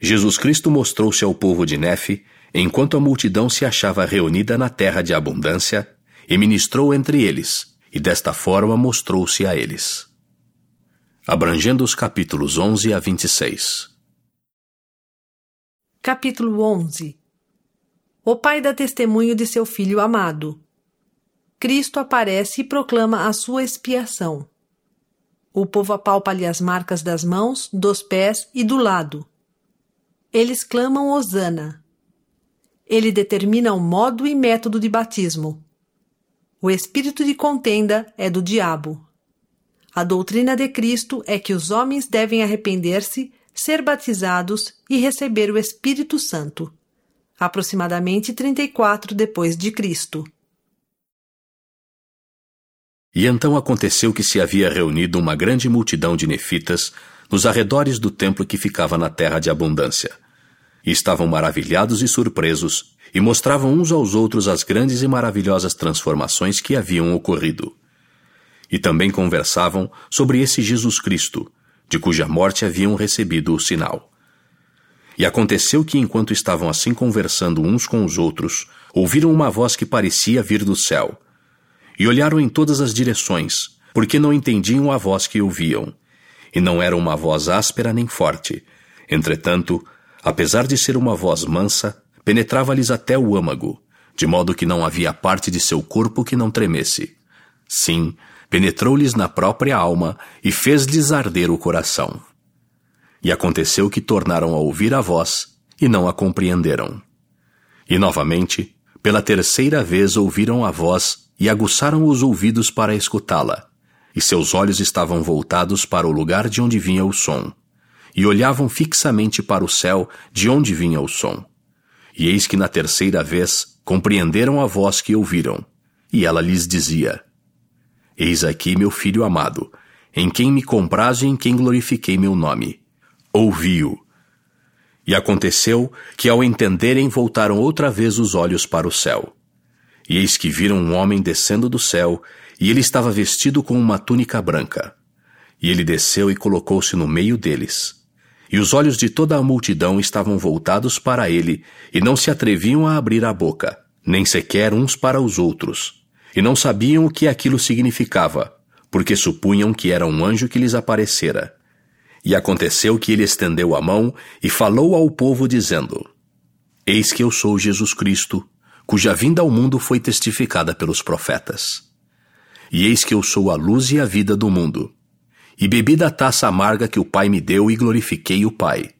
Jesus Cristo mostrou-se ao povo de Nefe, enquanto a multidão se achava reunida na terra de abundância, e ministrou entre eles, e desta forma mostrou-se a eles. Abrangendo os capítulos 11 a 26. Capítulo 11 O pai dá testemunho de seu filho amado. Cristo aparece e proclama a sua expiação. O povo apalpa-lhe as marcas das mãos, dos pés e do lado eles clamam Hosana. Ele determina o modo e método de batismo. O espírito de contenda é do diabo. A doutrina de Cristo é que os homens devem arrepender-se, ser batizados e receber o Espírito Santo. Aproximadamente 34 depois de Cristo. E então aconteceu que se havia reunido uma grande multidão de nefitas nos arredores do templo que ficava na terra de abundância estavam maravilhados e surpresos, e mostravam uns aos outros as grandes e maravilhosas transformações que haviam ocorrido. E também conversavam sobre esse Jesus Cristo, de cuja morte haviam recebido o sinal. E aconteceu que, enquanto estavam assim conversando uns com os outros, ouviram uma voz que parecia vir do céu. E olharam em todas as direções, porque não entendiam a voz que ouviam. E não era uma voz áspera nem forte. Entretanto, apesar de ser uma voz mansa, penetrava-lhes até o âmago, de modo que não havia parte de seu corpo que não tremesse. Sim, penetrou-lhes na própria alma e fez-lhes arder o coração. E aconteceu que tornaram a ouvir a voz e não a compreenderam. E novamente, pela terceira vez ouviram a voz e aguçaram os ouvidos para escutá-la, e seus olhos estavam voltados para o lugar de onde vinha o som e olhavam fixamente para o céu de onde vinha o som. E eis que na terceira vez compreenderam a voz que ouviram, e ela lhes dizia: Eis aqui meu filho amado, em quem me comprazo e em quem glorifiquei meu nome. Ouvi-o. E aconteceu que, ao entenderem, voltaram outra vez os olhos para o céu. E eis que viram um homem descendo do céu, e ele estava vestido com uma túnica branca. E ele desceu e colocou-se no meio deles. E os olhos de toda a multidão estavam voltados para ele, e não se atreviam a abrir a boca, nem sequer uns para os outros. E não sabiam o que aquilo significava, porque supunham que era um anjo que lhes aparecera. E aconteceu que ele estendeu a mão e falou ao povo, dizendo: Eis que eu sou Jesus Cristo, cuja vinda ao mundo foi testificada pelos profetas. E eis que eu sou a luz e a vida do mundo. E bebi da taça amarga que o Pai me deu e glorifiquei o Pai,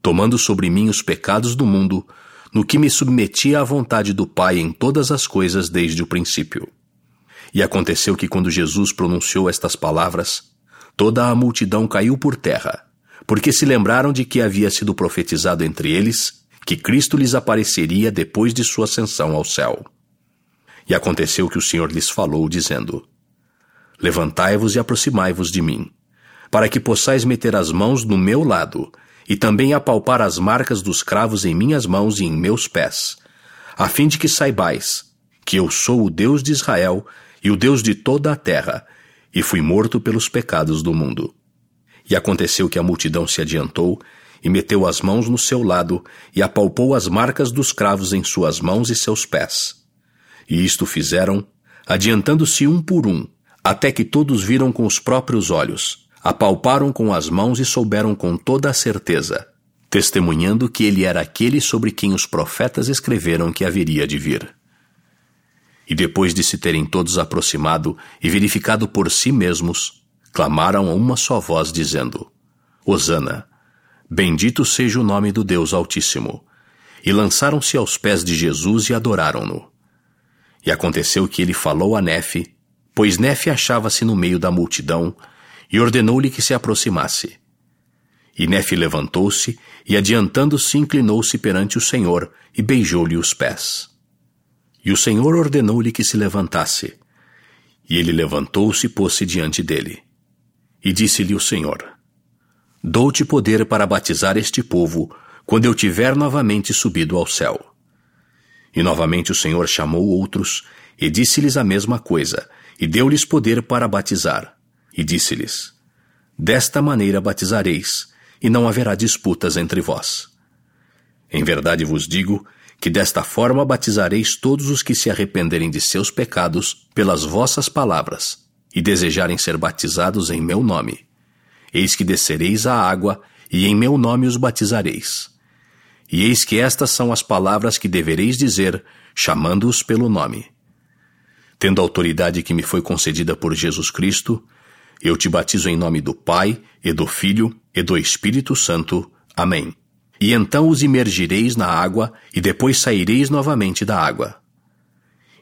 tomando sobre mim os pecados do mundo, no que me submetia à vontade do Pai em todas as coisas desde o princípio. E aconteceu que quando Jesus pronunciou estas palavras, toda a multidão caiu por terra, porque se lembraram de que havia sido profetizado entre eles que Cristo lhes apareceria depois de sua ascensão ao céu. E aconteceu que o Senhor lhes falou, dizendo: Levantai-vos e aproximai-vos de mim para que possais meter as mãos no meu lado, e também apalpar as marcas dos cravos em minhas mãos e em meus pés, a fim de que saibais que eu sou o Deus de Israel e o Deus de toda a terra, e fui morto pelos pecados do mundo. E aconteceu que a multidão se adiantou, e meteu as mãos no seu lado, e apalpou as marcas dos cravos em suas mãos e seus pés. E isto fizeram, adiantando-se um por um, até que todos viram com os próprios olhos, apalparam com as mãos e souberam com toda a certeza, testemunhando que ele era aquele sobre quem os profetas escreveram que haveria de vir. E depois de se terem todos aproximado e verificado por si mesmos, clamaram a uma só voz, dizendo: Hosana, bendito seja o nome do Deus Altíssimo. E lançaram-se aos pés de Jesus e adoraram-no. E aconteceu que ele falou a Nefe, pois Nefe achava-se no meio da multidão, e ordenou-lhe que se aproximasse. E Nefe levantou-se e, adiantando-se, inclinou-se perante o Senhor e beijou-lhe os pés. E o Senhor ordenou-lhe que se levantasse. E ele levantou-se e pôs-se diante dele. E disse-lhe o Senhor: Dou-te poder para batizar este povo quando eu tiver novamente subido ao céu. E novamente o Senhor chamou outros e disse-lhes a mesma coisa, e deu-lhes poder para batizar e disse-lhes: Desta maneira batizareis, e não haverá disputas entre vós. Em verdade vos digo que desta forma batizareis todos os que se arrependerem de seus pecados pelas vossas palavras e desejarem ser batizados em meu nome. Eis que descereis à água e em meu nome os batizareis. E eis que estas são as palavras que devereis dizer, chamando-os pelo nome. Tendo a autoridade que me foi concedida por Jesus Cristo, eu te batizo em nome do Pai, e do Filho, e do Espírito Santo. Amém. E então os imergireis na água, e depois saireis novamente da água.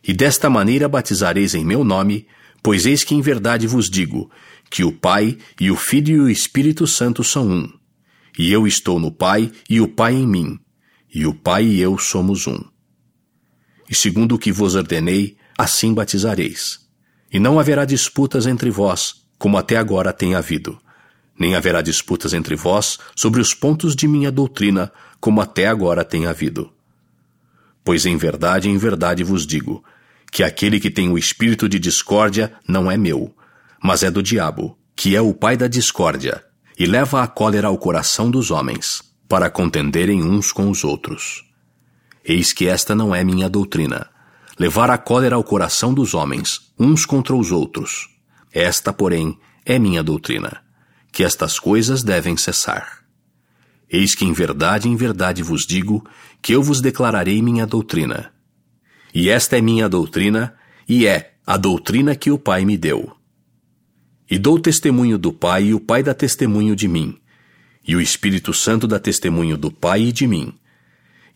E desta maneira batizareis em meu nome, pois eis que em verdade vos digo, que o Pai, e o Filho e o Espírito Santo são um. E eu estou no Pai, e o Pai em mim, e o Pai e eu somos um. E segundo o que vos ordenei, assim batizareis. E não haverá disputas entre vós, como até agora tem havido. Nem haverá disputas entre vós sobre os pontos de minha doutrina, como até agora tem havido. Pois em verdade, em verdade vos digo, que aquele que tem o espírito de discórdia não é meu, mas é do diabo, que é o pai da discórdia, e leva a cólera ao coração dos homens, para contenderem uns com os outros. Eis que esta não é minha doutrina, levar a cólera ao coração dos homens, uns contra os outros esta, porém, é minha doutrina, que estas coisas devem cessar. Eis que em verdade, em verdade vos digo, que eu vos declararei minha doutrina. E esta é minha doutrina, e é a doutrina que o Pai me deu. E dou testemunho do Pai, e o Pai dá testemunho de mim. E o Espírito Santo dá testemunho do Pai e de mim.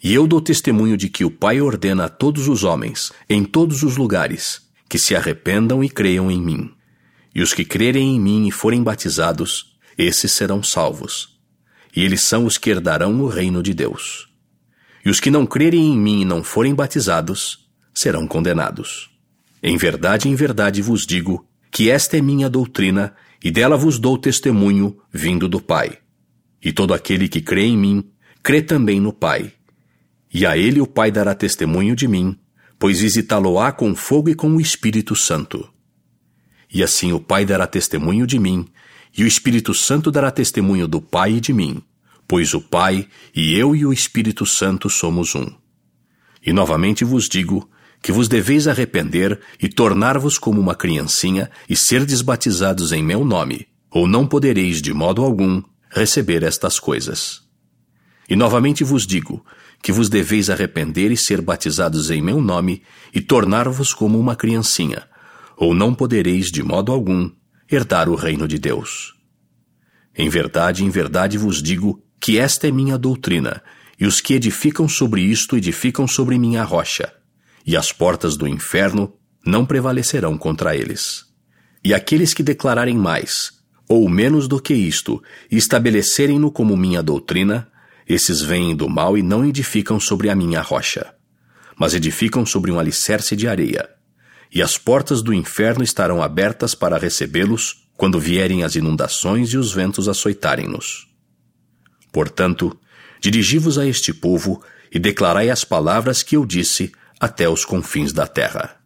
E eu dou testemunho de que o Pai ordena a todos os homens, em todos os lugares, que se arrependam e creiam em mim. E os que crerem em mim e forem batizados, esses serão salvos. E eles são os que herdarão o reino de Deus. E os que não crerem em mim e não forem batizados, serão condenados. Em verdade, em verdade vos digo que esta é minha doutrina, e dela vos dou testemunho, vindo do Pai. E todo aquele que crê em mim, crê também no Pai. E a ele o Pai dará testemunho de mim, pois visitá-lo-á com fogo e com o Espírito Santo. E assim o Pai dará testemunho de mim, e o Espírito Santo dará testemunho do Pai e de mim, pois o Pai e eu e o Espírito Santo somos um. E novamente vos digo que vos deveis arrepender e tornar-vos como uma criancinha e ser desbatizados em meu nome, ou não podereis de modo algum receber estas coisas. E novamente vos digo que vos deveis arrepender e ser batizados em meu nome e tornar-vos como uma criancinha, ou não podereis de modo algum herdar o reino de Deus. Em verdade, em verdade vos digo que esta é minha doutrina, e os que edificam sobre isto edificam sobre minha rocha, e as portas do inferno não prevalecerão contra eles. E aqueles que declararem mais, ou menos do que isto, e estabelecerem-no como minha doutrina, esses vêm do mal e não edificam sobre a minha rocha, mas edificam sobre um alicerce de areia e as portas do inferno estarão abertas para recebê-los quando vierem as inundações e os ventos açoitarem-nos. Portanto, dirigi-vos a este povo e declarai as palavras que eu disse até os confins da terra.